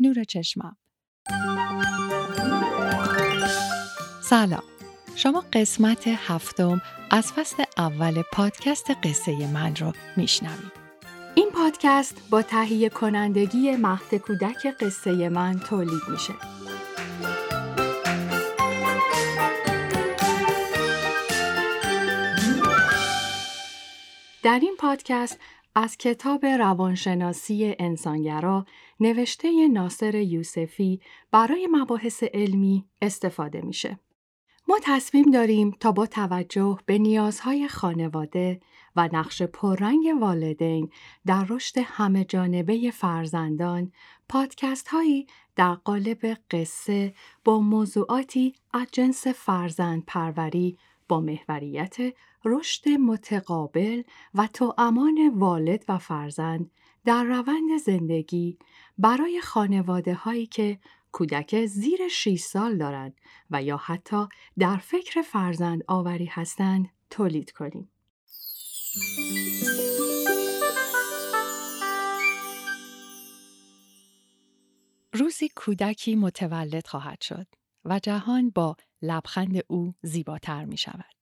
نور چشمم. سلام. شما قسمت هفتم از فصل اول پادکست قصه من رو میشنوید. این پادکست با تهیه کنندگی مهد کودک قصه من تولید میشه. در این پادکست از کتاب روانشناسی انسانگرا نوشته ناصر یوسفی برای مباحث علمی استفاده میشه. ما تصمیم داریم تا با توجه به نیازهای خانواده و نقش پررنگ والدین در رشد همه جانبه فرزندان پادکست هایی در قالب قصه با موضوعاتی از جنس فرزند پروری با محوریت رشد متقابل و توامان والد و فرزند در روند زندگی برای خانواده هایی که کودک زیر 6 سال دارند و یا حتی در فکر فرزند آوری هستند تولید کنیم. روزی کودکی متولد خواهد شد و جهان با لبخند او زیباتر می شود.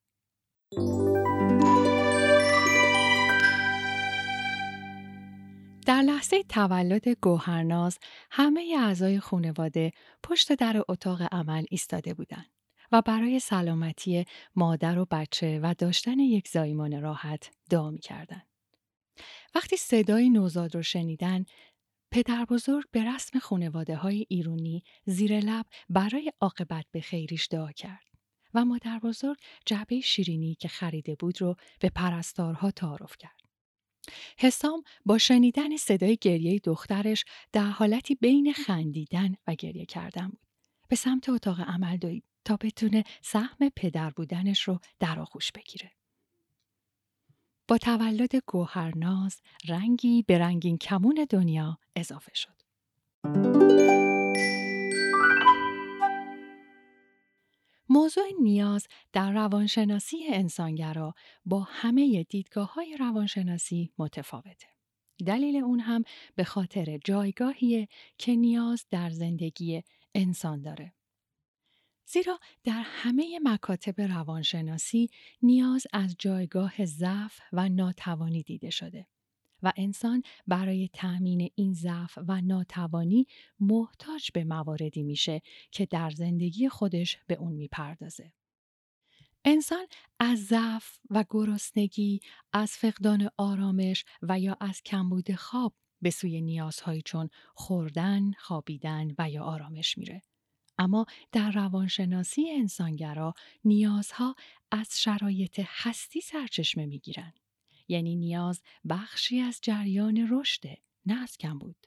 در لحظه تولد گوهرناز همه اعضای خانواده پشت در اتاق عمل ایستاده بودند و برای سلامتی مادر و بچه و داشتن یک زایمان راحت دعا کردن. وقتی صدای نوزاد رو شنیدن پدر بزرگ به رسم خانواده های ایرونی زیر لب برای عاقبت به خیریش دعا کرد و مادر بزرگ جعبه شیرینی که خریده بود رو به پرستارها تعارف کرد. حسام با شنیدن صدای گریه دخترش در حالتی بین خندیدن و گریه کردن بود. به سمت اتاق عمل دوید تا بتونه سهم پدر بودنش رو در آغوش بگیره. با تولد گوهرناز رنگی به رنگین کمون دنیا اضافه شد. موضوع نیاز در روانشناسی انسانگرا با همه دیدگاه های روانشناسی متفاوته. دلیل اون هم به خاطر جایگاهیه که نیاز در زندگی انسان داره. زیرا در همه مکاتب روانشناسی نیاز از جایگاه ضعف و ناتوانی دیده شده و انسان برای تأمین این ضعف و ناتوانی محتاج به مواردی میشه که در زندگی خودش به اون می‌پردازه. انسان از ضعف و گرسنگی، از فقدان آرامش و یا از کمبود خواب به سوی نیازهایی چون خوردن، خوابیدن و یا آرامش میره. اما در روانشناسی انسانگرا نیازها از شرایط هستی سرچشمه می‌گیرند. یعنی نیاز بخشی از جریان رشده نه از کم بود.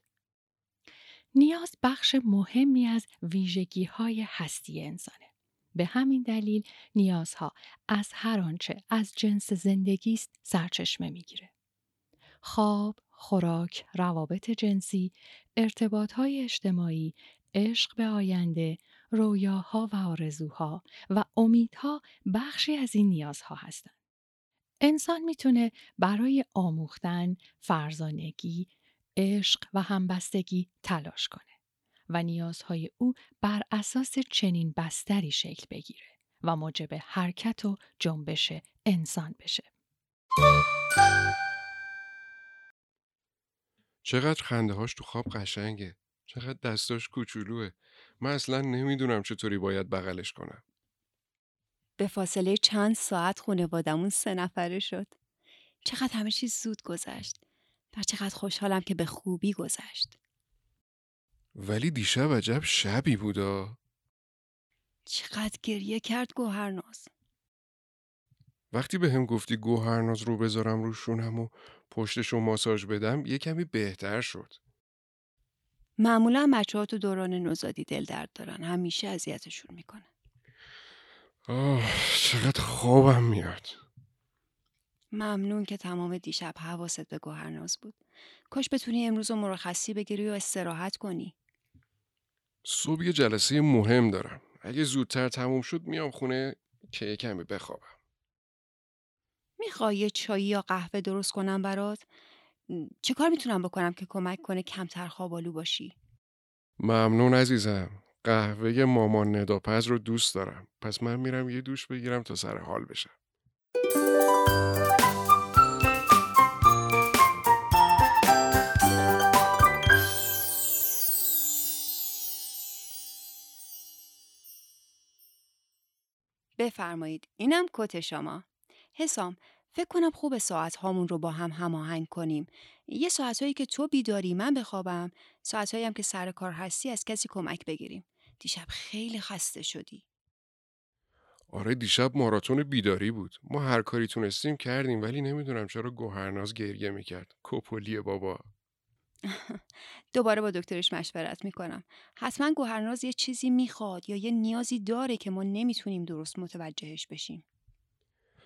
نیاز بخش مهمی از ویژگی های هستی انسانه. به همین دلیل نیازها از هر آنچه از جنس زندگی است سرچشمه می‌گیره. خواب، خوراک، روابط جنسی، ارتباط های اجتماعی، عشق به آینده، رویاها و آرزوها و امیدها بخشی از این نیازها هستند. انسان می‌تونه برای آموختن، فرزانگی، عشق و همبستگی تلاش کنه و نیازهای او بر اساس چنین بستری شکل بگیره و موجب حرکت و جنبش انسان بشه. چقدر خنده هاش تو خواب قشنگه. چقدر دستاش کوچولوه. من اصلا نمی‌دونم چطوری باید بغلش کنم. به فاصله چند ساعت خانوادمون سه نفره شد. چقدر همه چیز زود گذشت. و چقدر خوشحالم که به خوبی گذشت. ولی دیشب عجب شبی بودا. چقدر گریه کرد گوهرناز. وقتی به هم گفتی گوهرناز رو بذارم رو شونم و پشتش رو ماساژ بدم یه کمی بهتر شد. معمولا بچه ها تو دوران نوزادی دل درد دارن. همیشه اذیتشون می‌کنه. آه چقدر خوابم میاد. ممنون که تمام دیشب حواست به گوهرناز بود. کاش بتونی امروز مرخصی بگیری و استراحت کنی. صبح یه جلسه مهم دارم. اگه زودتر تموم شد میام خونه که کمی بخوابم. می‌خوای یه چایی یا قهوه درست کنم برات؟ چه کار می‌تونم بکنم که کمک کنه کمتر خوابالو باشی؟ ممنون عزیزم. قهوه مامان نداپز رو دوست دارم. پس من میرم یه دوش بگیرم تا سر حال بشم. بفرمایید. اینم کت شما. حسام فکر کنم خوب ساعت هامون رو با هم هماهنگ کنیم. یه ساعتهایی که تو بیداری من بخوابم. ساعتهایی هم که سر کار هستی از کسی کمک بگیریم. دیشب خیلی خسته شدی. آره دیشب ماراتون بیداری بود. ما هر کاری تونستیم کردیم ولی نمی‌دونم چرا گوهرناز گریه می‌کرد. کپولی بابا. دوباره با دکترش مشورت می‌کنم. حتما گوهرناز یه چیزی می‌خواد یا یه نیازی داره که ما نمی‌تونیم درست متوجهش بشیم.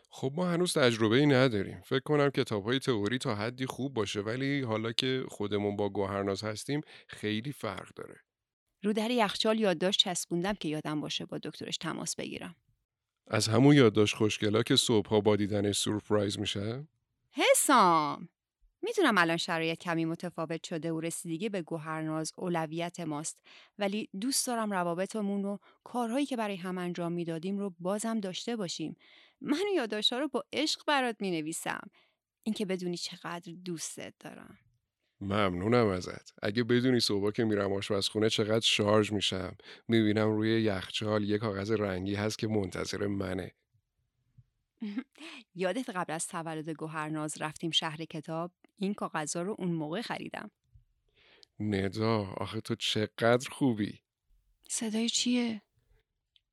خب ما هنوز تجربه ای نداریم. فکر کنم کتاب های تئوری تا حدی خوب باشه ولی حالا که خودمون با گوهرناز هستیم خیلی فرق داره. رو در یخچال یادداشت چسبوندم که یادم باشه با دکترش تماس بگیرم. از همون یادداشت خوشگلا که صبحها با دیدنش سورپرایز میشه؟ حسام! می‌دونم الان شرایط کمی متفاوت شده و رسیدگی به گوهرناز اولویت ماست ولی دوست دارم روابطمون و کارهایی که برای هم انجام می‌دادیم رو بازم داشته باشیم. من یادداشت‌ها رو با عشق برات می نویسم اینکه بدونی چقدر دوستت دارم. ممنونم ازت. اگه بدونی صبح که میرم آشپزخونه چقدر شارژ میشم. می‌بینم روی یخچال یه کاغذ رنگی هست که منتظر منه. یادت قبل از تولد گوهرناز رفتیم شهر کتاب این کاغذها رو اون موقع خریدم. ندا آخه تو چقدر خوبی. صدای چیه؟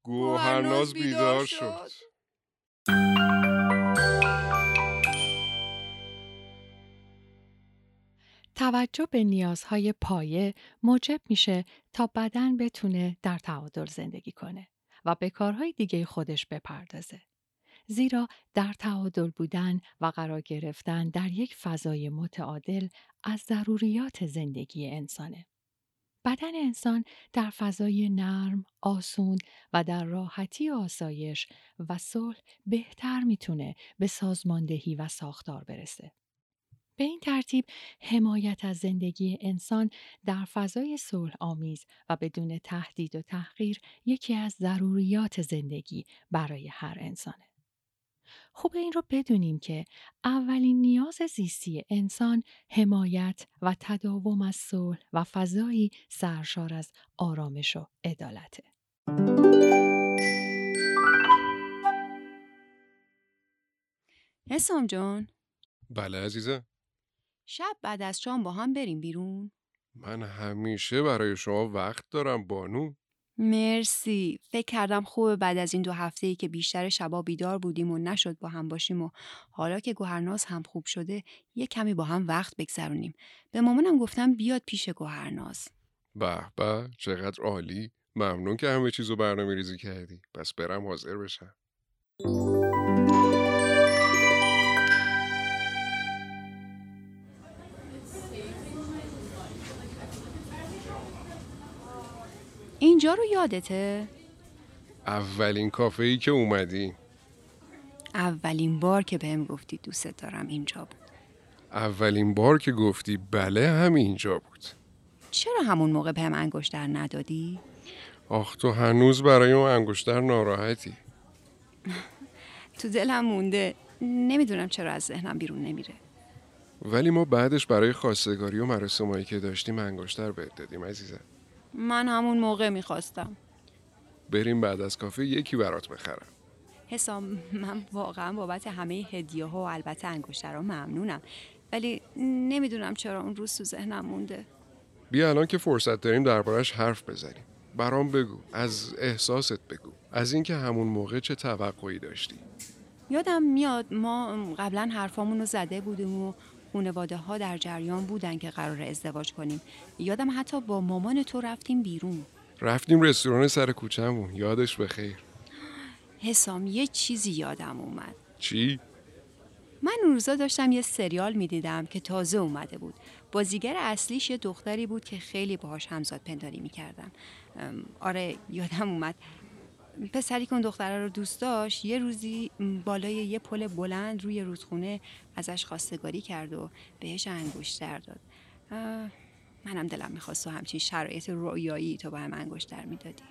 گوهرناز بیدار شد. توجه به نیازهای پایه موجب میشه تا بدن بتونه در تعادل زندگی کنه و به کارهای دیگه خودش بپردازه. زیرا در تعادل بودن و قرار گرفتن در یک فضای متعادل از ضروریات زندگی انسانه. بدن انسان در فضای نرم، آسون و در راحتی آسایش و صلح بهتر می‌تونه به سازماندهی و ساختار برسه. به این ترتیب حمایت از زندگی انسان در فضای صلح آمیز و بدون تهدید و تحقیر یکی از ضروریات زندگی برای هر انسانه. خوب این رو بدونیم که اولین نیاز زیستی انسان حمایت و تداوم از صلح و فضایی سرشار از آرامش و عدالته. حسام جان بله عزیزم شب بعد از شام با هم بریم بیرون. من همیشه برای شما وقت دارم بانو. مرسی. فکر کردم خوبه بعد از این دو هفته ای که بیشتر شبا بیدار بودیم و نشد با هم باشیم و حالا که گوهرناز هم خوب شده یه کمی با هم وقت بگذرونیم. به مامانم گفتم بیاد پیش گوهرناز به به چقدر عالی. ممنون که همه چیزو برنامه ریزی کردی. پس برم حاضر بشم. اینجا رو یادته؟ اولین کافه ای که اومدی. اولین بار که بهم گفتی دوست دارم اینجا بود. اولین بار که گفتی بله همینجا بود. چرا همون موقع بهم انگشتر ندادی؟ آخ تو هنوز برای اون انگشتر ناراحتی. تو دلم مونده. نمی‌دونم چرا از ذهنم بیرون نمیره. ولی ما بعدش برای خواستگاری و مراسمایی که داشتیم انگشتر بهت دادیم عزیزم. من همون موقع می‌خواستم. بریم بعد از کافه یکی برات بخرم. حسام من واقعا بابت همه هدیه ها و البته انگشترها ممنونم. ولی نمی‌دونم چرا اون روز تو ذهنم مونده. بیا الان که فرصت داریم دربارش حرف بزنیم. برام بگو از احساست بگو. از اینکه همون موقع چه توقعی داشتی؟ یادم میاد ما قبلا حرفامون رو زده بودیم و خانواده ها در جریان بودن که قرار ازدواج کنیم. یادم حتی با مامان تو رفتیم بیرون. رفتیم رستوران سر کوچه‌مون. یادش بخیر حسام یه چیزی یادم اومد. چی؟ من اون روزا داشتم یه سریال می‌دیدم که تازه اومده بود. بازیگر اصلیش یه دختری بود که خیلی باهاش همزاد پنداری می‌کردن آره یادم اومد. پسری که اون دختره رو دوست داشت یه روزی بالای یه پل بلند روی رودخونه ازش خواستگاری کرد و بهش انگشتر داد. منم دلم می‌خواست تو همچین شرایط رویایی تو با هم انگشتر می‌دادی.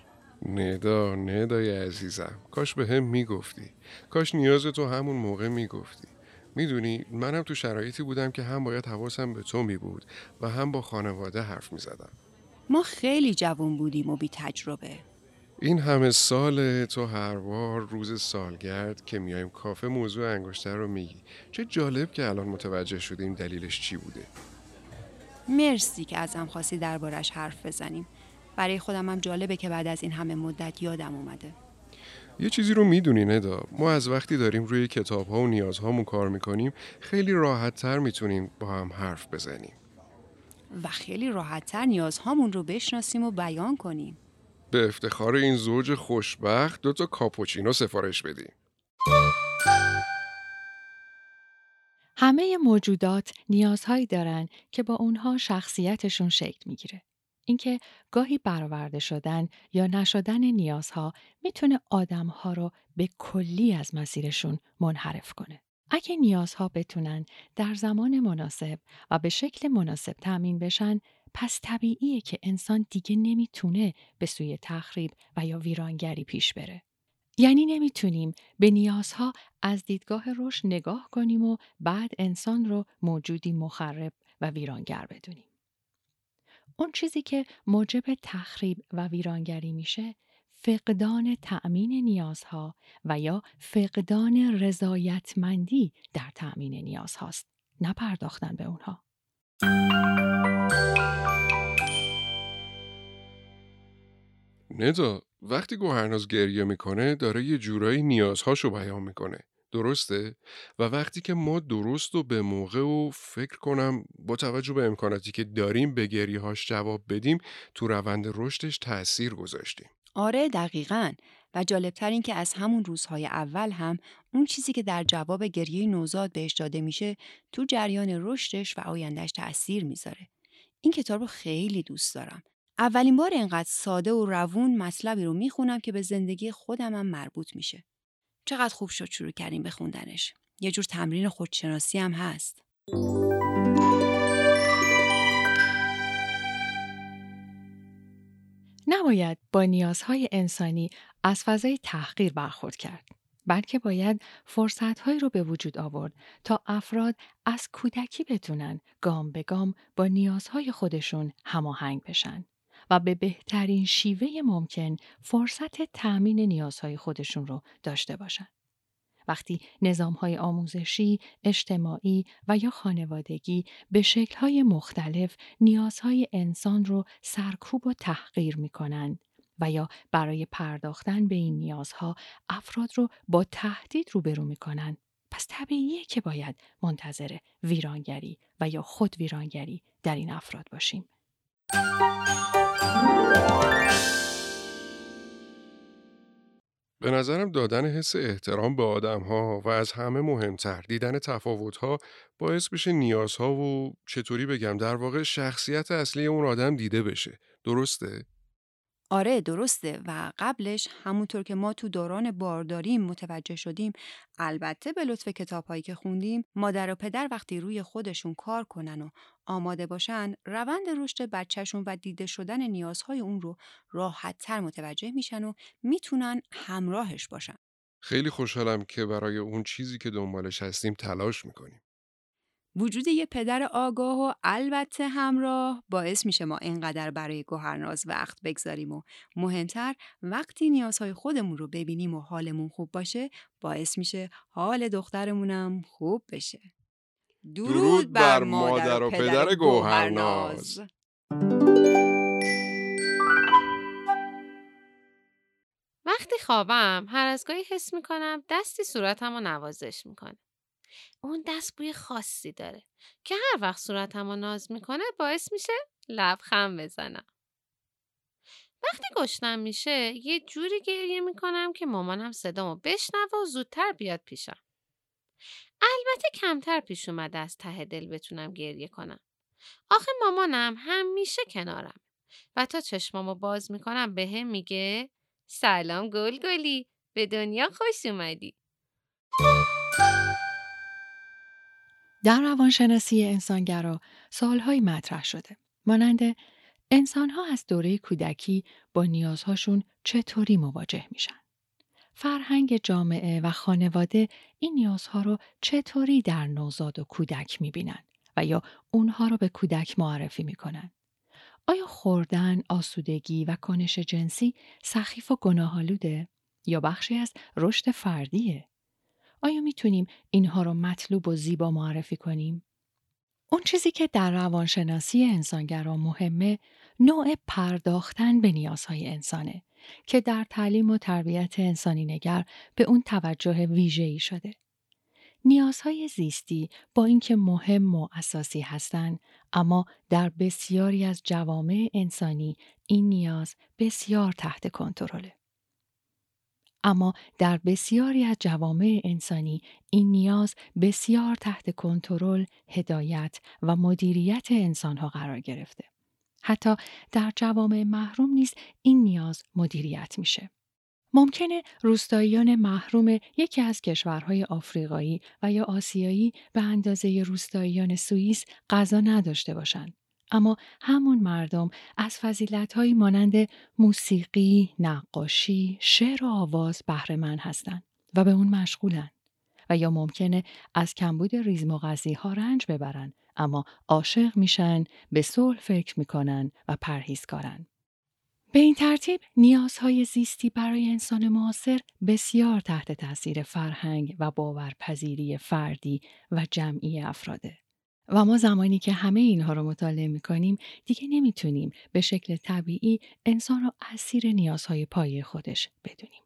ندا ندای عزیزم. کاش به هم می‌گفتی. کاش نیاز تو همون موقع می‌گفتی. می‌دونی منم تو شرایطی بودم که هم باید حواسم به تو می بود و هم با خانواده حرف می زدم. ما خیلی جوان بودیم و بی تجربه این همه سال تو هر بار روز سالگرد که میایم کافه موضوع انگشتر رو میگی. چه جالب که الان متوجه شدیم دلیلش چی بوده. مرسی که ازم خواستی دربارش حرف بزنیم. برای خودم هم جالبه که بعد از این همه مدت یادم اومده. یه چیزی رو می‌دونی ندا. ما از وقتی داریم روی کتاب ها و نیازهامون کار می‌کنیم خیلی راحت تر می‌تونیم با هم حرف بزنیم. و خیلی راحتتر نیازهامون رو بشناسیم و بیان کنیم. به افتخار این زوج خوشبخت دو تا کاپوچینو سفارش بدیم همه موجودات نیازهایی دارن که با اونها شخصیتشون شکل می‌گیره. اینکه گاهی برآورده شدن یا نشدن نیازها می‌تونه آدمها رو به کلی از مسیرشون منحرف کنه. اگه نیازها بتونن در زمان مناسب و به شکل مناسب تأمین بشن پس طبیعیه که انسان دیگه نمی‌تونه به سوی تخریب و یا ویرانگری پیش بره. یعنی نمی‌تونیم به نیازها از دیدگاه رشد نگاه کنیم و بعد انسان رو موجودی مخرب و ویرانگر بدونیم. اون چیزی که موجب تخریب و ویرانگری میشه فقدان تأمین نیازها و یا فقدان رضایتمندی در تأمین نیازهاست نه پرداختن به اونها. ندا وقتی گوهرناز گریه می‌کنه داره یه جورایی نیازهاشو بیان می‌کنه. درسته؟ و وقتی که ما درست و به موقع و فکر کنم با توجه به امکاناتی که داریم به گریهاش جواب بدیم تو روند رشدش تأثیر گذاشتیم. آره دقیقا. و جالبتر این که از همون روزهای اول هم اون چیزی که در جواب گریه نوزاد بهش داده میشه تو جریان رشدش و آیندهش تأثیر می‌ذاره. این کتاب رو خیلی دوست دارم. اولین بار اینقدر ساده و روون مطلبی رو می‌خونم که به زندگی خودم هم مربوط میشه. چقدر خوب شد شروع کردیم به خوندنش. یه جور تمرین خودشناسی هم هست. نباید با نیازهای انسانی از فضای تحقیر برخورد کرد. بلکه باید فرصتهایی رو به وجود آورد تا افراد از کودکی بتونن گام به گام با نیازهای خودشون هماهنگ بشن و به بهترین شیوه ممکن فرصت تأمین نیازهای خودشون رو داشته باشن. وقتی نظامهای آموزشی، اجتماعی و یا خانوادگی به شکلهای مختلف نیازهای انسان رو سرکوب و تحقیر می‌کنن و یا برای پرداختن به این نیازها افراد رو با تهدید روبرو می‌کنن پس طبیعیه که باید منتظر ویرانگری و یا خود ویرانگری در این افراد باشیم. به نظرم دادن حس احترام به آدم ها و از همه مهمتر دیدن تفاوت ها باعث بشه نیازها و چطوری بگم در واقع شخصیت اصلی اون آدم دیده بشه. درسته؟ آره درسته و قبلش همونطور که ما تو دوران بارداریم متوجه شدیم البته به لطف کتابهایی که خوندیم مادر و پدر وقتی روی خودشون کار کنن و آماده باشن روند رشد بچهشون و دیده شدن نیازهای اون رو راحتتر متوجه میشن و می‌تونن همراهش باشن خیلی خوشحالم که برای اون چیزی که دنبالش هستیم تلاش می‌کنیم. وجود یه پدر آگاه و البته همراه باعث میشه ما اینقدر برای گوهرناز وقت بگذاریم و مهمتر وقتی نیازهای خودمون رو ببینیم و حالمون خوب باشه باعث میشه حال دخترمونم خوب بشه. درود بر مادر و پدر گوهرناز. وقتی خوابم هر از گاهی حس می‌کنم دستی صورتم رو نوازش می‌کنه. اون دست بوی خاصی داره که هر وقت صورتم رو ناز می‌کنه باعث میشه لبخند بزنم. وقتی گشتم میشه یه جوری گریه می‌کنم که مامانم صدامو بشنوه و زودتر بیاد پیشم. البته کمتر پیش اومده از ته دل بتونم گریه کنم. آخه مامانم همیشه کنارم و تا چشمامو باز می‌کنم به هم میگه سلام گل گلی به دنیا خوش اومدی. در روانشناسی انسانگرا سالهای مطرح شده. مانند انسانها از دوره کودکی با نیازهاشون چطوری مواجه میشن؟ فرهنگ جامعه و خانواده این نیازها رو چطوری در نوزاد و کودک می‌بینن و یا اونها رو به کودک معرفی می‌کنن؟ آیا خوردن، آسودگی و کنش جنسی سخیف و گناهالوده یا بخشی از رشد فردیه؟ آیا می‌تونیم اینها رو مطلوب و زیبا معرفی کنیم؟ اون چیزی که در روانشناسی انسانگرا مهمه نوع پرداختن به نیازهای انسانه که در تعلیم و تربیت انسانی نگر به اون توجه ویژه‌ای شده. نیازهای زیستی با اینکه مهم و اساسی هستند اما در بسیاری از جوامع انسانی این نیاز بسیار تحت کنترله. اما در بسیاری از جوامع انسانی این نیاز بسیار تحت کنترل، هدایت و مدیریت انسانها قرار گرفته. حتی در جوامع محروم نیز این نیاز مدیریت میشه. ممکنه روستاییان محروم یکی از کشورهای آفریقایی و یا آسیایی به اندازه روستاییان سوئیس غذا نداشته باشند. اما همون مردم از فضیلتهایی مانند موسیقی، نقاشی، شعر و آواز بهره هستند و به اون مشغولن. و یا ممکنه از کمبود ریزم ها رنج ببرن اما عاشق میشن به صلح فکر می‌کنن و پرهیزکارن به این ترتیب نیازهای زیستی برای انسان معاصر بسیار تحت تاثیر فرهنگ و باورپذیری فردی و جمعی افراده. و ما زمانی که همه اینها رو مطالعه می‌کنیم دیگه نمی‌تونیم به شکل طبیعی انسان رو اسیر نیازهای پایه خودش بدونیم.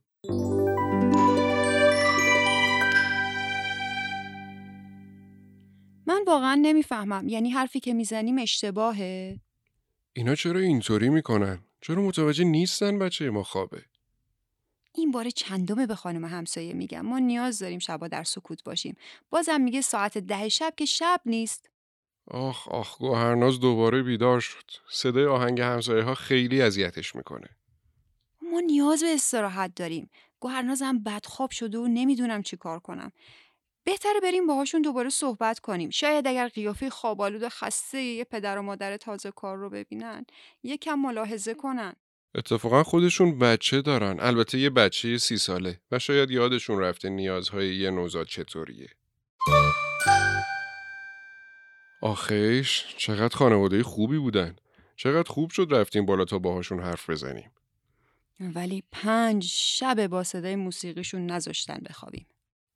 من واقعا نمی‌فهمم. یعنی حرفی که می‌زنیم اشتباهه؟ اینا چرا اینطوری می‌کنن؟ چرا متوجه نیستن بچه ما خوابه؟ این بار چندمه به خانم همسایه میگم. ما نیاز داریم شبا در سکوت باشیم. بازم میگه ساعت ده شب که شب نیست. آخ آخ گوهرناز دوباره بیدار شد. صدای آهنگ همسایه ها خیلی اذیتش می‌کنه. ما نیاز به استراحت داریم. گوهرناز هم بدخواب شده و نمی‌دونم چی کار کنم. بهتره بریم باهاشون دوباره صحبت کنیم. شاید اگر قیافه خوابالود و خسته یه پدر و مادر تازه کار رو ببینن یکم ملاحظه کنن. اتفاقا خودشون بچه دارن. البته یه بچه سی ساله و شاید یادشون رفته نیازهای یه نوزاد چطوریه. آخیش چقدر خانواده خوبی بودن. چقدر خوب شد رفتیم بالا تا باهاشون حرف بزنیم. ولی پنج شب با صدای موسیقیشون نذاشتن بخوابیم.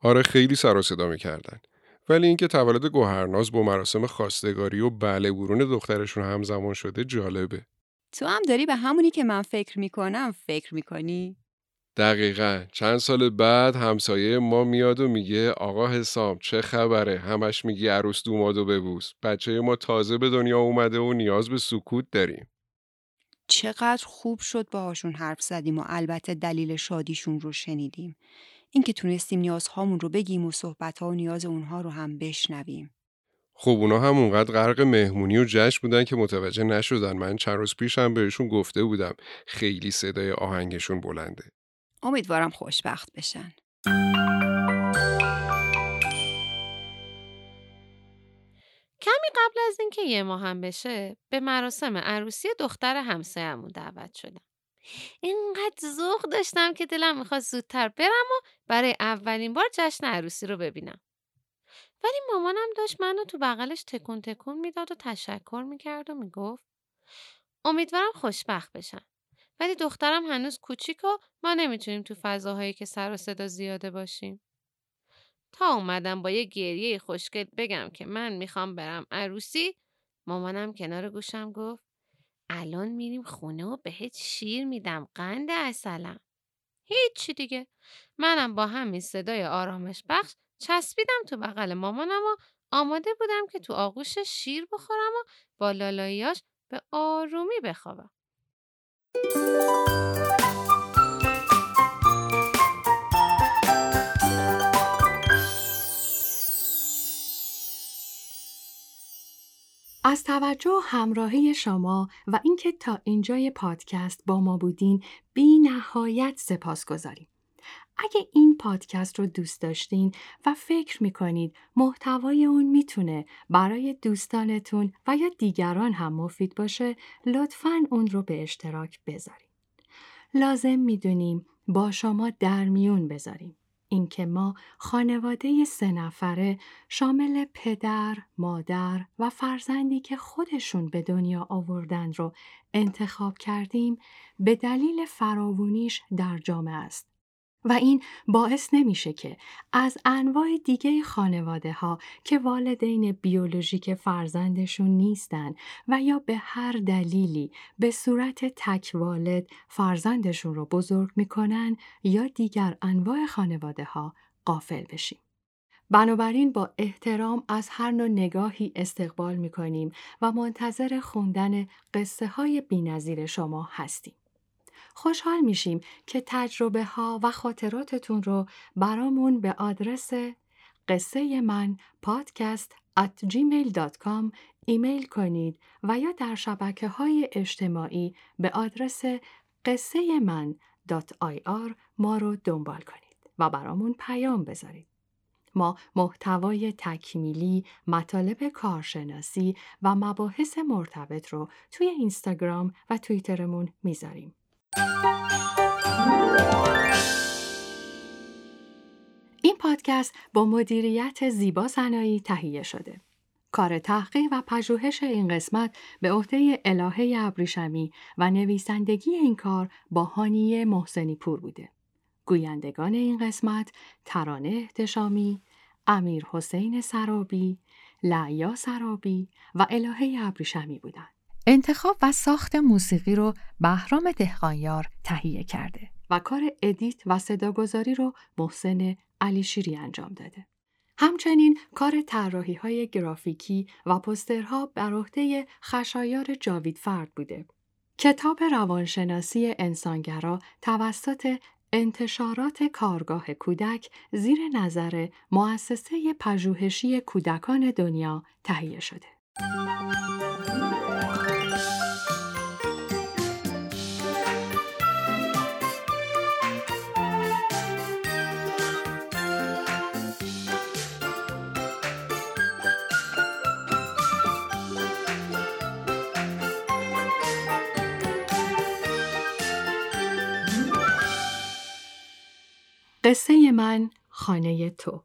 آره خیلی سر و صدا می‌کردن. ولی اینکه تولد گوهرناز با مراسم خواستگاری و بله برون دخترشون همزمان شده جالبه. تو هم داری به همونی که من فکر می‌کنم فکر می‌کنی؟ دقیقا. چند سال بعد همسایه ما میاد و میگه آقا حسام چه خبره؟ همش میگی عروس دومادو ببوس. بچه ما تازه به دنیا اومده و نیاز به سکوت داریم. چقدر خوب شد باهاشون حرف زدیم و البته دلیل شادیشون رو شنیدیم. اینکه تونستیم نیازهامون رو بگیم و صحبتها و نیاز اونها رو هم بشنویم. خب اونا هم اونقدر غرق مهمونی و جشن بودن که متوجه نشدن. من چند روز پیش هم بهشون گفته بودم خیلی صدای آهنگشون بلنده. امیدوارم خوشبخت بشن. کمی قبل از اینکه یه ماه هم بشه به مراسم عروسی دختر همسایه‌مون دعوت شدم. اینقدر ذوق داشتم که دلم می‌خواست زودتر برم و برای اولین بار جشن عروسی رو ببینم. ولی مامانم داشت منو تو بغلش تکون تکون می‌داد و تشکر می‌کرد و می‌گفت امیدوارم خوشبخت بشن. ولی دخترم هنوز کوچیک و ما نمی‌تونیم تو فضاهایی که سر و صدا زیاده باشیم. تا اومدم با یه گریه خوشگل بگم که من می‌خوام برم عروسی مامانم کنار گوشم گفت الان میریم خونه و بهت شیر میدم قند اصلم هیچی دیگه. منم با همین صدای آرامش بخش چسبیدم تو بغل مامانم و آماده بودم که تو آغوش شیر بخورم و با لالاییاش به آرومی بخوابم. از توجه و همراهی شما و اینکه تا اینجای پادکست با ما بودین بی نهایت سپاس گذاریم. اگه این پادکست رو دوست داشتین و فکر می‌کنید محتوای اون می‌تونه برای دوستانتون و یا دیگران هم مفید باشه لطفاً اون رو به اشتراک بذارید. لازم می‌دونیم با شما در میون بذاریم. اینکه ما خانواده سه نفره شامل پدر، مادر و فرزندی که خودشون به دنیا آوردن رو انتخاب کردیم به دلیل فراوونیش در جامعه است. و این باعث نمیشه که از انواع دیگه خانواده ها که والدین بیولوژیک فرزندشون نیستن و یا به هر دلیلی به صورت تک والد فرزندشون رو بزرگ می‌کنن یا دیگر انواع خانواده ها قافل بشیم. بنابراین با احترام از هر نوع نگاهی استقبال می‌کنیم و منتظر خوندن قصه های بینظیر شما هستیم. خوشحال میشیم که تجربه ها و خاطراتتون رو برامون به آدرس قصه من پادکست at gmail.com ایمیل کنید و یا در شبکه های اجتماعی به آدرس قصه من .ir ما رو دنبال کنید و برامون پیام بذارید. ما محتوای تکمیلی، مطالب کارشناسی و مباحث مرتبط رو توی اینستاگرام و توییترمون می‌ذاریم. این پادکست با مدیریت زیبا سنایی تهیه شده. کار تحقیق و پژوهش این قسمت به عهده الهه ابریشمی و نویسندگی این کار با هانیه محسنی پور بوده. گویندگان این قسمت ترانه احتشامی، امیر حسین سرابی، لعیا سرابی و الهه ابریشمی بودند. انتخاب و ساخت موسیقی رو بهرام دهقانیار تهیه کرده و کار ادیت و صداگذاری رو محسن علیشیری انجام داده. همچنین کار طراحی های گرافیکی و پسترها بر عهده خشایار جاوید فرد بوده. کتاب روانشناسی انسانگرا توسط انتشارات کارگاه کودک زیر نظر مؤسسه پژوهشی کودکان دنیا تهیه شده. قصه من خانه تو.